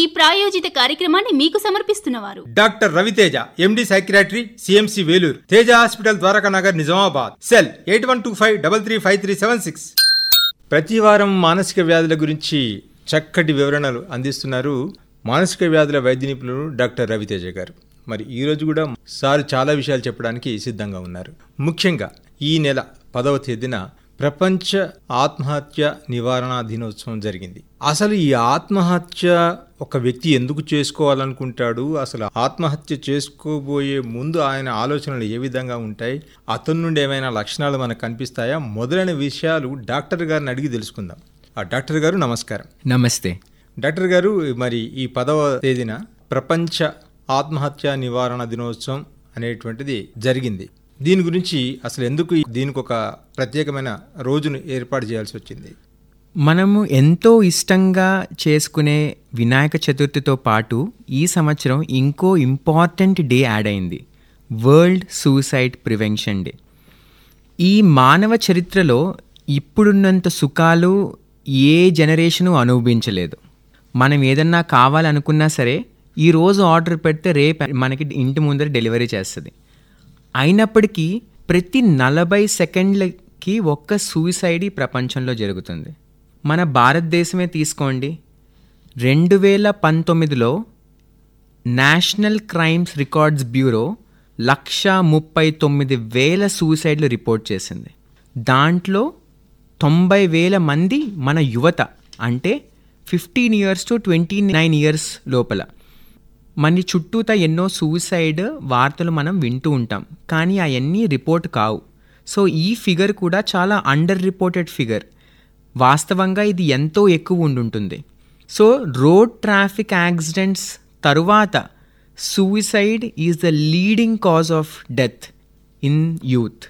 ఈ ప్రాయోజిత కార్యక్రమాన్ని మీకు సమర్పిస్తున్నవారు. Doctor Raviteja MD psychiatry CMC Vellore Teja hospital Dwaraka Nagar Nizamabad. Cell eight one two five double three five three seven six. ప్రతి వారం మానసిక వ్యాధుల గురించి చక్కటి వివరణలు అందిస్తున్నారు మానసిక వ్యాధుల వైద్య నిపుణులు డాక్టర్ రవితేజ గారు. మరి ఈరోజు కూడా సార్ చాలా విషయాలు చెప్పడానికి సిద్ధంగా ఉన్నారు. ముఖ్యంగా ఈ నెల పదవ తేదీన ప్రపంచ ఆత్మహత్య నివారణ దినోత్సవం జరిగింది. అసలు ఈ ఆత్మహత్య ఒక వ్యక్తి ఎందుకు చేసుకోవాలనుకుంటాడు? అసలు ఆత్మహత్య చేసుకోబోయే ముందు ఆయన ఆలోచనలు ఏ విధంగా ఉంటాయి? అతని నుండి ఏమైనా లక్షణాలు మనకు కనిపిస్తాయా? మొదలైన విషయాలు డాక్టర్ గారిని అడిగి తెలుసుకుందాం. ఆ డాక్టర్ గారు నమస్కారం. నమస్తే. డాక్టర్ గారు మరి ఈ పదవ తేదీన ప్రపంచ ఆత్మహత్య నివారణ దినోత్సవం అనేటువంటిది జరిగింది. దీని గురించి అసలు ఎందుకు దీనికి ఒక ప్రత్యేకమైన రోజును ఏర్పాటు చేయాల్సి వచ్చింది? మనము ఎంతో ఇష్టంగా చేసుకునే వినాయక చతుర్థితో పాటు ఈ సంవత్సరం ఇంకో ఇంపార్టెంట్ డే యాడ్ అయింది. వరల్డ్ సూసైడ్ ప్రివెన్షన్ డే ఈ మానవ చరిత్రలో ఇప్పుడున్నంత సుఖాలు ఏ జనరేషను అనుభవించలేదు. మనం ఏదన్నా కావాలనుకున్నా సరే ఈరోజు ఆర్డర్ పెడితే రేపు మనకి ఇంటి ముందర డెలివరీ చేస్తుంది. అయినప్పటికీ ప్రతి నలభై సెకండ్లకి ఒక్క సూసైడ్ ఈ ప్రపంచంలో జరుగుతుంది. మన భారతదేశమే తీసుకోండి. రెండు వేల పంతొమ్మిదిలో నేషనల్ క్రైమ్స్ రికార్డ్స్ బ్యూరో లక్ష ముప్పై తొమ్మిది వేల సూసైడ్లు రిపోర్ట్ చేసింది. దాంట్లో తొంభై వేల మంది మన యువత అంటే fifteen years to twenty nine years లోపల. మన చుట్టూత ఎన్నో సూసైడ్ వార్తలు మనం వింటూ ఉంటాం. కానీ అవన్నీ రిపోర్ట్ కావు. సో ఈ ఫిగర్ కూడా చాలా అండర్ రిపోర్టెడ్ ఫిగర్. వాస్తవంగా ఇది ఎంతో ఎక్కువ ఉండుంటుంది. సో రోడ్ ట్రాఫిక్ యాక్సిడెంట్స్ తరువాత suicide is the leading cause of death in youth.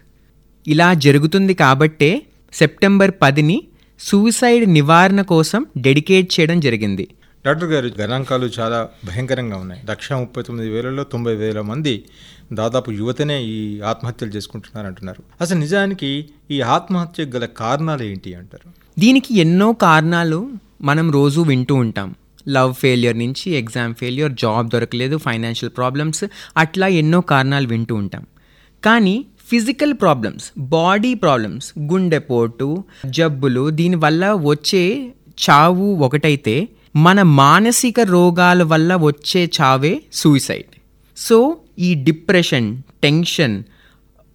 ఇలా జరుగుతుంది కాబట్టే సెప్టెంబర్ పదిని సూసైడ్ నివారణ కోసం డెడికేట్ చేయడం జరిగింది. డాక్టర్ గారు గణాంకాలు చాలా భయంకరంగా ఉన్నాయి. లక్ష ముప్పై తొమ్మిది వేలలో తొంభై వేల మంది దాదాపు యువతనే ఈ ఆత్మహత్యలు చేసుకుంటున్నారు అంటున్నారు అసలు నిజానికి ఈ ఆత్మహత్య గల కారణాలు ఏంటి అంటారు? దీనికి ఎన్నో కారణాలు మనం రోజు వింటూ ఉంటాం. లవ్ ఫెయిల్యూర్ నుంచి ఎగ్జామ్ ఫెయిల్యూర్ జాబ్ దొరకలేదు ఫైనాన్షియల్ ప్రాబ్లమ్స్ అట్లా ఎన్నో కారణాలు వింటూ ఉంటాం. కానీ ఫిజికల్ ప్రాబ్లమ్స్ బాడీ ప్రాబ్లమ్స్ గుండెపోటు జబ్బులు దీనివల్ల వచ్చే చావు ఒకటైతే మన మానసిక రోగాల వల్ల వచ్చే చావే సూసైడ్ సో ఈ depression tension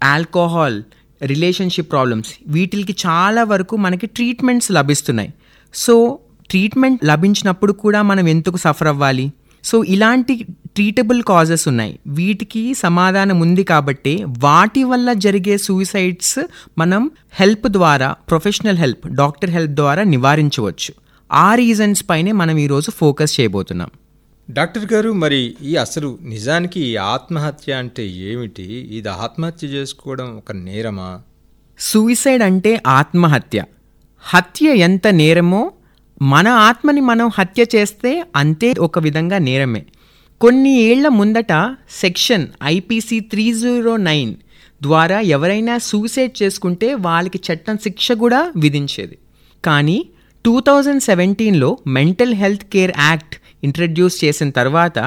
alcohol relationship problems వీటికి చాలా వరకు మనకి ట్రీట్మెంట్స్ లభిస్తున్నాయి. సో ట్రీట్మెంట్ లభించినప్పుడు కూడా మనం ఎందుకు సఫర్ అవ్వాలి? సో ఇలాంటి ట్రీటబుల్ కాజెస్ ఉన్నాయి. వీటికి సమాధానం ఉంది కాబట్టి వాటి వల్ల జరిగే సూసైడ్స్ మనం హెల్ప్ ద్వారా ప్రొఫెషనల్ హెల్ప్ డాక్టర్ హెల్ప్ ద్వారా నివారించవచ్చు. ఆ రీజన్స్ పైనే మనం ఈరోజు ఫోకస్ చేయబోతున్నాం. డాక్టర్ గారు మరి ఈ అసలు నిజానికి ఈ ఆత్మహత్య అంటే ఏమిటి? ఇది ఆత్మహత్య చేసుకోవడం ఒక నేరమా? సూసైడ్ అంటే ఆత్మహత్య. హత్య ఎంత నేరమో మన ఆత్మని మనం హత్య చేస్తే అంతే ఒక విధంగా నేరమే. కొన్ని ఏళ్ళ ముందట section IPC three zero nine ద్వారా ఎవరైనా సూసైడ్ చేసుకుంటే వాళ్ళకి చట్టం శిక్ష కూడా విధించేది. కానీ టూ థౌజండ్ సెవెంటీన్లో mental health care act introduce చేసిన తర్వాత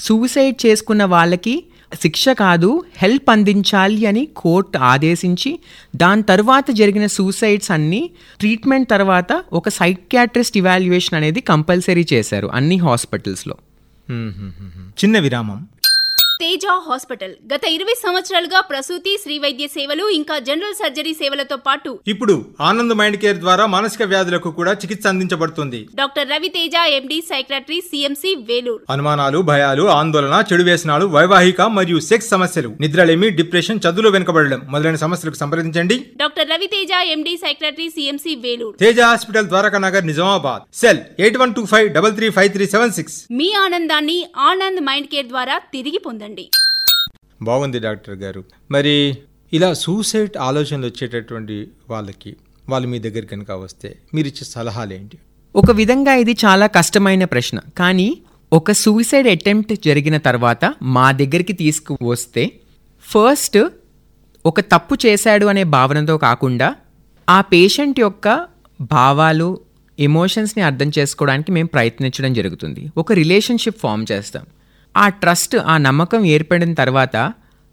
సూసైడ్ చేసుకున్న వాళ్ళకి శిక్ష కాదు హెల్ప్ అందించాలి అని కోర్టు ఆదేశించి దాని తర్వాత జరిగిన సూసైడ్స్ అన్నీ ట్రీట్మెంట్ తర్వాత ఒక సైక్యాట్రిస్ట్ ఇవాల్యుయేషన్ అనేది కంపల్సరీ చేశారు అన్ని హాస్పిటల్స్లో చిన్న విరామం. తేజ హాస్పిటల్. గత ఇరవై సంవత్సరాలుగా ప్రసూతి శ్రీ వైద్య సేవలు ఇంకా జనరల్ సర్జరీ సేవలతో పాటు ఇప్పుడు ఆనంద్ మైండ్ కేర్ ద్వారా మానసిక వ్యాధులకు కూడా చికిత్స అందించబడుతుంది. Doctor Raviteja MD psychiatry CMC Vellore. అనుమానాలు భయాలు ఆందోళన చెడు వ్యసనాలు వైవాహిక మరియు సెక్స్ సమస్యలు నిద్రలేమి డిప్రెషన్ చదువులో వెనుకబడడం మొదలైన సమస్యలకు సంప్రదించండి. Doctor Raviteja MD psychiatry CMC Vellore. Teja hospital Dwaraka Nagar Nizamabad. Cell eight one two five double three five three seven six. మీ ఆనందాన్ని ఆనంద్ మైండ్ కేర్ ద్వారా తిరిగి పొందండి. బాగుంది డాక్టర్ గారు. మరి ఇలా సూసైడ్ ఆలోచనలు వచ్చేటటువంటి వాళ్ళకి వాళ్ళు మీ దగ్గర కనుక వస్తే మీరు ఇచ్చే సలహాలు ఏంటి ఒక విధంగా ఇది చాలా కష్టమైన ప్రశ్న. కానీ ఒక సూసైడ్ అటెంప్ట్ జరిగిన తర్వాత మా దగ్గరికి తీసుకువస్తే ఫస్ట్ ఒక తప్పు చేశాడు అనే భావనతో కాకుండా ఆ పేషెంట్ యొక్క భావాలు ఎమోషన్స్ని అర్థం చేసుకోవడానికి మేము ప్రయత్నించడం జరుగుతుంది. ఒక రిలేషన్షిప్ ఫామ్ చేస్తాం. ఆ ట్రస్ట్ ఆ నమ్మకం ఏర్పడిన తర్వాత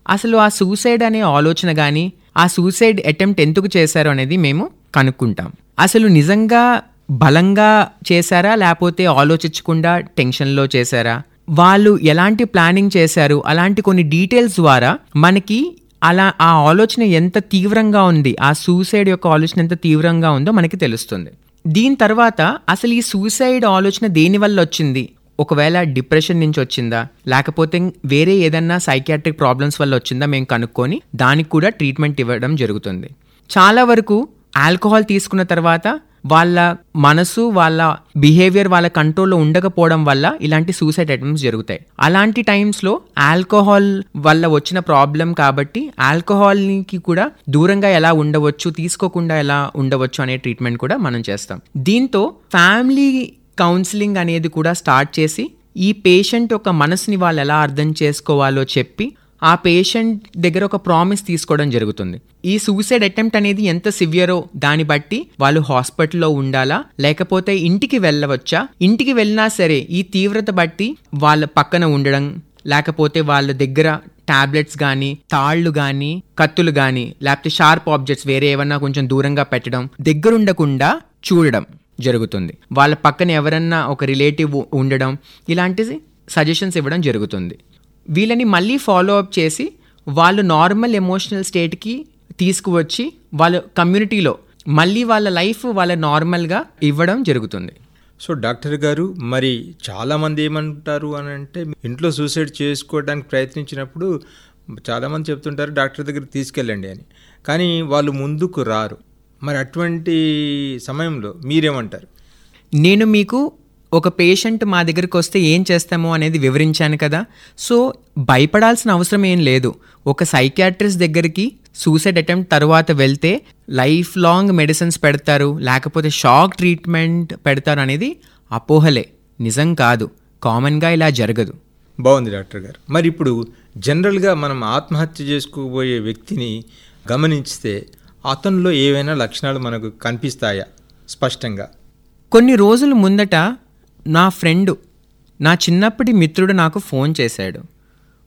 అసలు ఆ సూసైడ్ అనే ఆలోచన కానీ ఆ సూసైడ్ అటెంప్ట్ ఎందుకు చేశారు అనేది మేము కనుక్కుంటాం. అసలు నిజంగా బలంగా చేశారా లేకపోతే ఆలోచించకుండా టెన్షన్లో చేశారా? వాళ్ళు ఎలాంటి ప్లానింగ్ చేశారు? అలాంటి కొన్ని డీటెయిల్స్ ద్వారా మనకి అలా ఆ ఆలోచన ఎంత తీవ్రంగా ఉంది ఆ సూసైడ్ యొక్క ఆలోచన ఎంత తీవ్రంగా ఉందో మనకి తెలుస్తుంది. దీని తర్వాత అసలు ఈ సూసైడ్ ఆలోచన దేని వల్ల వచ్చింది? ఒకవేళ డిప్రెషన్ నుంచి వచ్చిందా లేకపోతే వేరే ఏదన్నా సైకియాట్రిక్ ప్రాబ్లమ్స్ వల్ల వచ్చిందా మేము కనుక్కొని దానికి కూడా ట్రీట్మెంట్ ఇవ్వడం జరుగుతుంది. చాలా వరకు ఆల్కహాల్ తీసుకున్న తర్వాత వాళ్ళ మనసు వాళ్ళ బిహేవియర్ వాళ్ళ కంట్రోల్లో ఉండకపోవడం వల్ల ఇలాంటి సూసైడ్ అటెంప్ట్స్ జరుగుతాయి. అలాంటి టైమ్స్లో ఆల్కహాల్ వల్ల వచ్చిన ప్రాబ్లం కాబట్టి ఆల్కహాల్కి కూడా దూరంగా ఎలా ఉండవచ్చు తీసుకోకుండా ఎలా ఉండవచ్చు అనే ట్రీట్మెంట్ కూడా మనం చేస్తాం. దీంతో ఫ్యామిలీ కౌన్సిలింగ్ అనేది కూడా స్టార్ట్ చేసి ఈ పేషెంట్ యొక్క మనసుని వాళ్ళు ఎలా అర్థం చేసుకోవాలో చెప్పి ఆ పేషెంట్ దగ్గర ఒక ప్రామిస్ తీసుకోవడం జరుగుతుంది. ఈ సూసైడ్ అటెంప్ట్ అనేది ఎంత సివియరో దాన్ని బట్టి వాళ్ళు హాస్పిటల్లో ఉండాలా లేకపోతే ఇంటికి వెళ్ళవచ్చా? ఇంటికి వెళ్ళినా సరే ఈ తీవ్రత బట్టి వాళ్ళ పక్కన ఉండడం లేకపోతే వాళ్ళ దగ్గర టాబ్లెట్స్ కానీ తాళ్ళు కానీ కత్తులు కానీ లేకపోతే షార్ప్ ఆబ్జెక్ట్స్ వేరే ఏమన్నా కొంచెం దూరంగా పెట్టడం దగ్గరుండకుండా చూడడం. జరుగుతుంది. వాళ్ళ పక్కన ఎవరన్నా ఒక రిలేటివ్ ఉండడం ఇలాంటిది సజెషన్స్ ఇవ్వడం జరుగుతుంది. వీళ్ళని మళ్ళీ ఫాలో అప్ చేసి వాళ్ళు నార్మల్ ఎమోషనల్ స్టేట్కి తీసుకువచ్చి వాళ్ళ కమ్యూనిటీలో మళ్ళీ వాళ్ళ లైఫ్ వాళ్ళ నార్మల్గా ఇవ్వడం జరుగుతుంది. సో డాక్టర్ గారు మరి చాలామంది ఏమంటారు అని అంటే ఇంట్లో సూసైడ్ చేసుకోవడానికి ప్రయత్నించినప్పుడు చాలామంది చెప్తుంటారు డాక్టర్ దగ్గర తీసుకెళ్ళండి అని. కానీ వాళ్ళు ముందుకు రారు. మరి అటువంటి సమయంలో మీరేమంటారు? నేను మీకు ఒక పేషెంట్ మా దగ్గరికి వస్తే ఏం చేస్తామో అనేది వివరించాను కదా. సో భయపడాల్సిన అవసరం ఏం లేదు. ఒక సైకాట్రిస్ట్ దగ్గరికి సూసైడ్ అటెంప్ట్ తర్వాత వెళ్తే లైఫ్ లాంగ్ మెడిసిన్స్ పెడతారు లేకపోతే షాక్ ట్రీట్మెంట్ పెడతారు అనేది అపోహలే. నిజం కాదు. కామన్గా ఇలా జరగదు. బాగుంది డాక్టర్ గారు. మరి ఇప్పుడు జనరల్గా మనం ఆత్మహత్య చేసుకోబోయే వ్యక్తిని గమనించితే అతనిలో ఏవైనా లక్షణాలు మనకు కనిపిస్తాయా? స్పష్టంగా. కొన్ని రోజుల ముందట నా ఫ్రెండు నా చిన్నప్పటి మిత్రుడు నాకు ఫోన్ చేశాడు.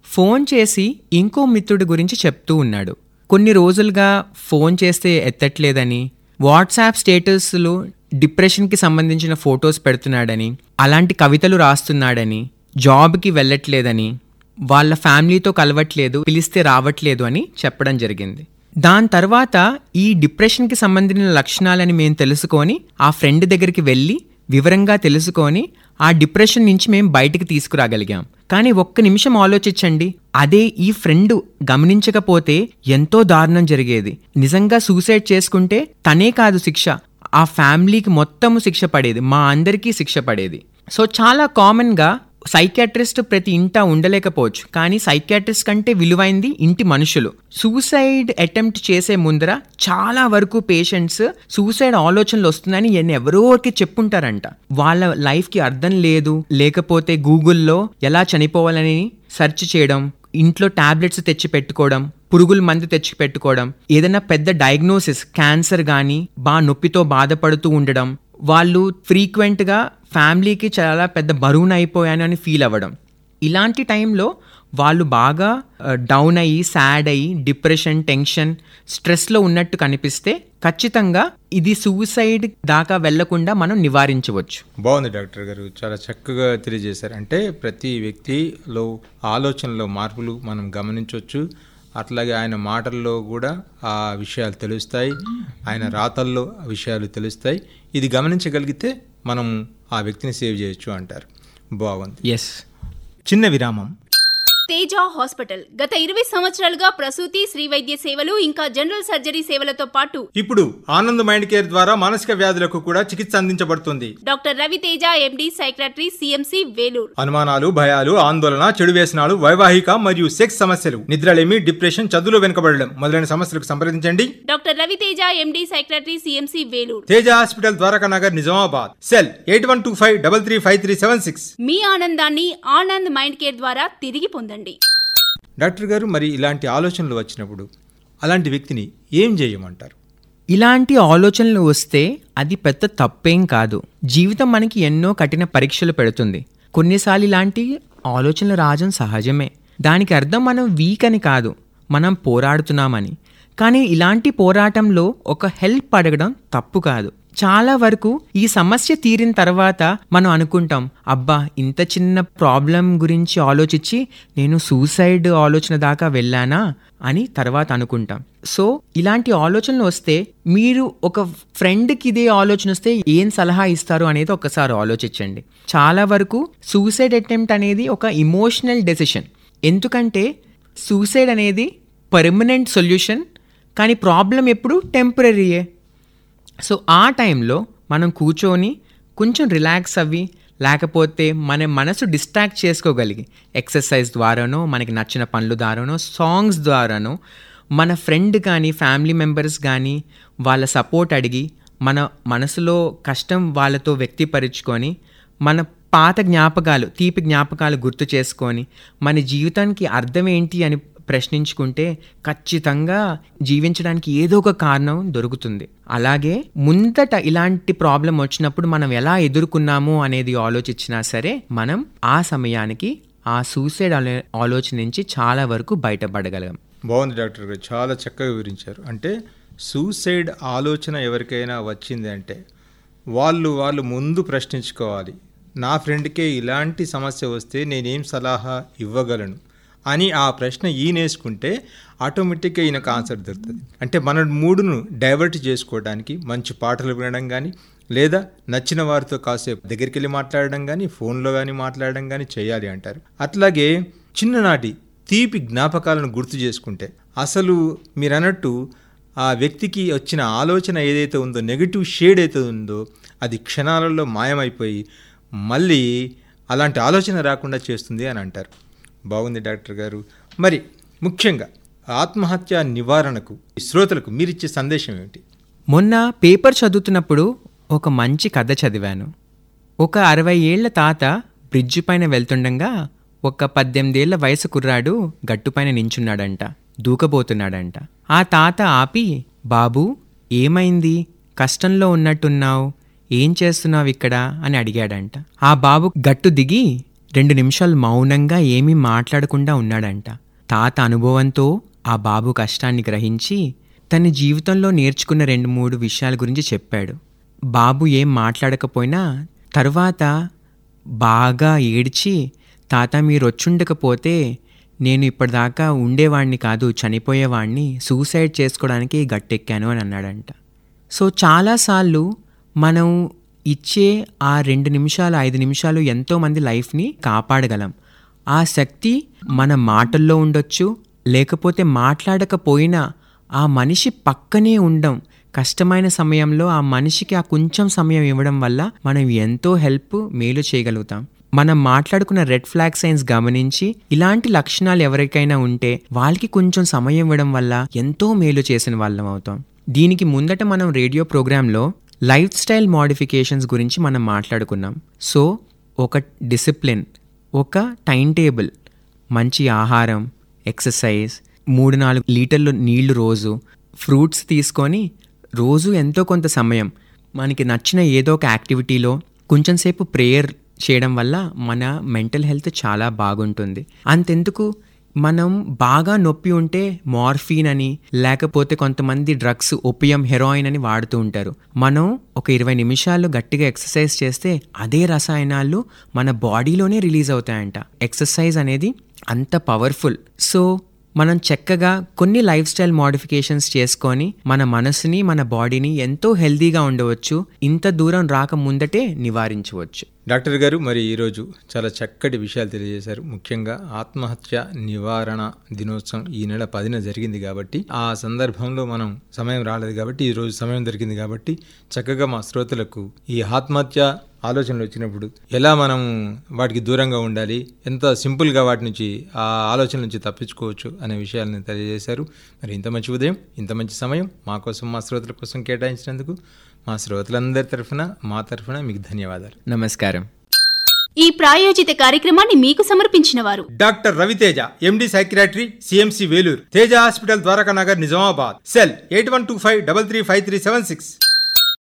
ఫోన్ చేసి ఇంకో మిత్రుడి గురించి చెప్తూ ఉన్నాడు. కొన్ని రోజులుగా ఫోన్ చేస్తే ఎత్తట్లేదని వాట్సాప్ స్టేటస్లు డిప్రెషన్కి సంబంధించిన ఫొటోస్ పెడుతున్నాడని అలాంటి కవితలు రాస్తున్నాడని జాబ్కి వెళ్ళట్లేదని వాళ్ళ ఫ్యామిలీతో కలవట్లేదు పిలిస్తే రావట్లేదు అని చెప్పడం జరిగింది. దాని తర్వాత ఈ డిప్రెషన్కి సంబంధించిన లక్షణాలని మేము తెలుసుకొని ఆ ఫ్రెండ్ దగ్గరికి వెళ్ళి వివరంగా తెలుసుకొని ఆ డిప్రెషన్ నుంచి మేము బయటికి తీసుకురాగలిగాం. కానీ ఒక్క నిమిషం ఆలోచించండి. అదే ఈ ఫ్రెండ్ గమనించకపోతే ఎంతో దారుణం జరిగేది. నిజంగా సూసైడ్ చేసుకుంటే తనే కాదు శిక్ష. ఆ ఫ్యామిలీకి మొత్తము శిక్ష పడేది. మా అందరికీ శిక్ష పడేది. సో చాలా కామన్గా సైకాట్రిస్ట్ ప్రతి ఇంట ఉండలేకపోవచ్చు. కానీ సైకాట్రిస్ట్ కంటే విలువైంది ఇంటి మనుషులు. సూసైడ్ అటెంప్ట్ చేసే ముందర చాలా వరకు పేషెంట్స్ సూసైడ్ ఆలోచనలు వస్తుందని ఎన్ని ఎవరోకి చెప్పుంటారంట. వాళ్ళ లైఫ్కి అర్థం లేదు. లేకపోతే గూగుల్లో ఎలా చనిపోవాలని సెర్చ్ చేయడం ఇంట్లో టాబ్లెట్స్ తెచ్చి పెట్టుకోవడం పురుగుల మందు తెచ్చి పెట్టుకోవడం ఏదైనా పెద్ద డయాగ్నోసిస్ క్యాన్సర్ కానీ బా నొప్పితో బాధపడుతూ ఉండడం వాళ్ళు ఫ్రీక్వెంట్గా ఫ్యామిలీకి చాలా పెద్ద బరువున అయిపోయాను అని ఫీల్ అవ్వడం. ఇలాంటి టైంలో వాళ్ళు బాగా డౌన్ అయ్యి సాడ్ అయ్యి డిప్రెషన్ టెన్షన్ స్ట్రెస్లో ఉన్నట్టు కనిపిస్తే ఖచ్చితంగా ఇది సూసైడ్ దాకా వెళ్ళకుండా మనం నివారించవచ్చు. బాగుంది డాక్టర్ గారు. చాలా చక్కగా తెలియజేశారు. అంటే ప్రతి వ్యక్తిలో ఆలోచనలో మార్పులు మనం గమనించవచ్చు. అట్లాగే ఆయన మాటల్లో కూడా ఆ విషయాలు తెలుస్తాయి. ఆయన రాతల్లో విషయాలు తెలుస్తాయి. ఇది గమనించగలిగితే మనం ఆ వ్యక్తిని సేవ్ చేయొచ్చు అంటారు. బాగుంది. ఎస్ చిన్న విరామం. తేజ హాస్పిటల్. గత ఇరవై సంవత్సరాలుగా ప్రసూతి శ్రీ వైద్య సేవలు ఇంకా జనరల్ సర్జరీ సేవలతో పాటు ఇప్పుడు ఆనంద్ మైండ్ కేర్ ద్వారా మానసిక వ్యాధులకు కూడా చికిత్స అందించబడుతుంది. Doctor Raviteja MD psychiatry CMC Vellore. అనుమానాలు భయాలు ఆందోళన చెడు వ్యసనాలు వైవాహిక మరియు సెక్స్ సమస్యలు నిద్రలేమి డిప్రెషన్ చదువులో వెనుకబడడం మొదలైన సమస్యలకు సంప్రదించండి. Doctor Raviteja MD psychiatry CMC Vellore. Teja hospital Dwaraka Nagar Nizamabad. Cell eight one two five double three five three seven six. మీ ఆనందాన్ని ఆనంద్ మైండ్ కేర్ ద్వారా తిరిగి పొందండి. డాక్టర్ గారు మరి ఇలాంటి ఆలోచనలు వచ్చినప్పుడు అలాంటి వ్యక్తిని ఏం చేయమంటారు? ఇలాంటి ఆలోచనలు వస్తే అది పెద్ద తప్పేం కాదు. జీవితం మనకి ఎన్నో కఠిన పరీక్షలు పెడుతుంది. కొన్నిసార్లు ఇలాంటి ఆలోచనలు రాజం సహజమే. దానికి అర్థం మనం వీక్ అని కాదు. మనం పోరాడుతున్నామని. కానీ ఇలాంటి పోరాటంలో ఒక హెల్ప్ అడగడం తప్పు కాదు. చాలా వరకు ఈ సమస్య తీరిన తర్వాత మనం అనుకుంటాం అబ్బా ఇంత చిన్న ప్రాబ్లం గురించి ఆలోచించి నేను సూసైడ్ ఆలోచన దాకా వెళ్ళానా అని తర్వాత అనుకుంటాం. సో ఇలాంటి ఆలోచనలు వస్తే మీరు ఒక ఫ్రెండ్కి ఇదే ఆలోచన వస్తే ఏం సలహా ఇస్తారు అనేది ఒకసారి ఆలోచించండి. చాలా వరకు సూసైడ్ అటెంప్ట్ అనేది ఒక ఇమోషనల్ డెసిషన్. ఎందుకంటే సూసైడ్ అనేది పర్మనెంట్ సొల్యూషన్ కానీ ప్రాబ్లం ఎప్పుడు టెంపరీయే. సో ఆ టైంలో మనం కూర్చొని కొంచెం రిలాక్స్ అవ్వి లేకపోతే మన మనసు డిస్ట్రాక్ట్ చేసుకోగలిగి ఎక్సర్సైజ్ ద్వారానో మనకి నచ్చిన పనుల ద్వారానో సాంగ్స్ ద్వారానో మన ఫ్రెండ్ కానీ ఫ్యామిలీ మెంబర్స్ కానీ వాళ్ళ సపోర్ట్ అడిగి మన మనసులో కష్టం వాళ్ళతో వ్యక్తిపరుచుకొని మన పాత జ్ఞాపకాలు తీపి జ్ఞాపకాలు గుర్తు చేసుకొని మన జీవితానికి అర్థం ఏంటి అని ప్రశ్నించుకుంటే ఖచ్చితంగా జీవించడానికి ఏదో ఒక కారణం దొరుకుతుంది. అలాగే ముందట ఇలాంటి ప్రాబ్లం వచ్చినప్పుడు మనం ఎలా ఎదుర్కొన్నాము అనేది ఆలోచించినా సరే మనం ఆ సమయానికి ఆ సూసైడ్ ఆలో- ఆలోచన నుంచి చాలా వరకు బయటపడగలం. బాగుంది డాక్టర్ గారు. చాలా చక్కగా వివరించారు. అంటే సూసైడ్ ఆలోచన ఎవరికైనా వచ్చింది అంటే వాళ్ళు వాళ్ళు ముందు ప్రశ్నించుకోవాలి. నా ఫ్రెండ్కే ఇలాంటి సమస్య వస్తే నేనేం సలహా ఇవ్వగలను? అని ఆ ప్రశ్న ఈయనేసుకుంటే ఆటోమేటిక్గా ఈయనకు ఆన్సర్ దొరుకుతుంది. అంటే మన మూడును డైవర్ట్ చేసుకోవడానికి మంచి పాటలు వినడం కానీ లేదా నచ్చిన వారితో కాసేపు దగ్గరికి వెళ్ళి మాట్లాడడం కానీ ఫోన్లో కానీ మాట్లాడడం కానీ చేయాలి అంటారు. అట్లాగే చిన్ననాటి తీపి జ్ఞాపకాలను గుర్తు చేసుకుంటే అసలు మీరు అన్నట్టు ఆ వ్యక్తికి వచ్చిన ఆలోచన ఏదైతే ఉందో నెగిటివ్ షేడ్ అయితే ఉందో అది క్షణాలలో మాయమైపోయి మళ్ళీ అలాంటి ఆలోచన రాకుండా చేస్తుంది అని అంటారు. బాగుంది డాక్టర్ గారు. మరి ముఖ్యంగా ఆత్మహత్య నివారణకు శ్రోతలకు మీరిచ్చే సందేశం ఏమిటి? మొన్న పేపర్ చదువుతున్నప్పుడు ఒక మంచి కథ చదివాను. ఒక అరవై ఏళ్ళ తాత బ్రిడ్జి పైన వెళ్తుండగా ఒక పద్దెనిమిదేళ్ళ వయసు కుర్రాడు గట్టుపైన నించున్నాడంట దూకబోతున్నాడంట. ఆ తాత ఆపి బాబూ ఏమైంది? కష్టంలో ఉన్నట్టున్నావు. ఏం చేస్తున్నావు ఇక్కడ? అని అడిగాడంట. ఆ బాబు గట్టు దిగి రెండు నిమిషాలు మౌనంగా ఏమీ మాట్లాడకుండా ఉన్నాడంట. తాత అనుభవంతో ఆ బాబు కష్టాన్ని గ్రహించి తన జీవితంలో నేర్చుకున్న రెండు మూడు విషయాల గురించి చెప్పాడు. బాబు ఏం మాట్లాడకపోయినా తర్వాత బాగా ఏడ్చి తాత మీరు వచ్చుండకపోతే నేను ఇప్పటిదాకా ఉండేవాడిని కాదు చనిపోయేవాడిని సూసైడ్ చేసుకోవడానికి గట్టెక్కాను అని అన్నాడంట. సో చాలాసార్లు మనం ఇచ్చే ఆ రెండు నిమిషాలు ఐదు నిమిషాలు ఎంతోమంది లైఫ్ని కాపాడగలం. ఆ శక్తి మన మాటల్లో ఉండొచ్చు లేకపోతే మాట్లాడకపోయినా ఆ మనిషి పక్కనే ఉండం కష్టమైన సమయంలో ఆ మనిషికి ఆ కొంచెం సమయం ఇవ్వడం వల్ల మనం ఎంతో హెల్ప్ మేలు చేయగలుగుతాం. మనం మాట్లాడుకున్న రెడ్ ఫ్లాగ్ సైన్స్ గమనించి ఇలాంటి లక్షణాలు ఎవరికైనా ఉంటే వాళ్ళకి కొంచెం సమయం ఇవ్వడం వల్ల ఎంతో మేలు చేసిన వాళ్ళం అవుతాం. దీనికి ముందట మనం రేడియో ప్రోగ్రాంలో లైఫ్ స్టైల్ మోడిఫికేషన్స్ గురించి మనం మాట్లాడుకున్నాం. సో ఒక డిసిప్లిన్ ఒక టైం టేబుల్ మంచి ఆహారం ఎక్సర్సైజ్ మూడు నాలుగు లీటర్లు నీళ్ళు రోజు ఫ్రూట్స్ తీసుకొని రోజు ఎంతో కొంత సమయం మనకి నచ్చిన ఏదో ఒక యాక్టివిటీలో కొంచెం సేపు ప్రేయర్ చేయడం వల్ల మన మెంటల్ హెల్త్ చాలా బాగుంటుంది. అంతెందుకు? మనం బాగా నొప్పి ఉంటే మార్ఫిన్ అని లేకపోతే కొంతమంది డ్రగ్స్ ఒపియం హెరాయిన్ అని వాడుతూ ఉంటారు. మనం ఒక ఇరవై నిమిషాలు గట్టిగా ఎక్సర్సైజ్ చేస్తే అదే రసాయనాలు మన బాడీలోనే రిలీజ్ అవుతాయంట. ఎక్సర్సైజ్ అనేది అంత పవర్ఫుల్. సో మనం చక్కగా కొన్ని లైఫ్ స్టైల్ మోడిఫికేషన్స్ చేసుకొని మన మనసుని మన బాడీని ఎంతో హెల్దీగా ఉండవచ్చు. ఇంత దూరం రాక ముందటే నివారించవచ్చు. డాక్టర్ గారు మరి ఈరోజు చాలా చక్కటి విషయాలు తెలియజేశారు. ముఖ్యంగా ఆత్మహత్య నివారణ దినోత్సవం ఈ నెల పదిన జరిగింది కాబట్టి ఆ సందర్భంలో మనం సమయం రాలేదు కాబట్టి ఈరోజు సమయం దొరికింది కాబట్టి చక్కగా మా శ్రోతలకు ఈ ఆత్మహత్య ఆలోచనలు వచ్చినప్పుడు ఎలా మనం వాటికి దూరంగా ఉండాలి ఎంత సింపుల్గా వాటి నుంచి ఆ ఆలోచన నుంచి తప్పించుకోవచ్చు అనే విషయాలను తెలియజేశారు. మరి ఇంత మంచి ఉదయం ఇంత మంచి సమయం మా కోసం మా శ్రోతల కోసం కేటాయించినందుకు మా శ్రోతలందరి తరఫున మా తరఫున మీకు ధన్యవాదాలు. నమస్కారం. ఈ ప్రాయోజిత కార్యక్రమాన్ని మీకు సమర్పించిన వారు doctor Raviteja MD psychiatry CMC Vellore Teja hospital Dwaraka Nagar Nizamabad. Cell eight one two five double three five three seven six.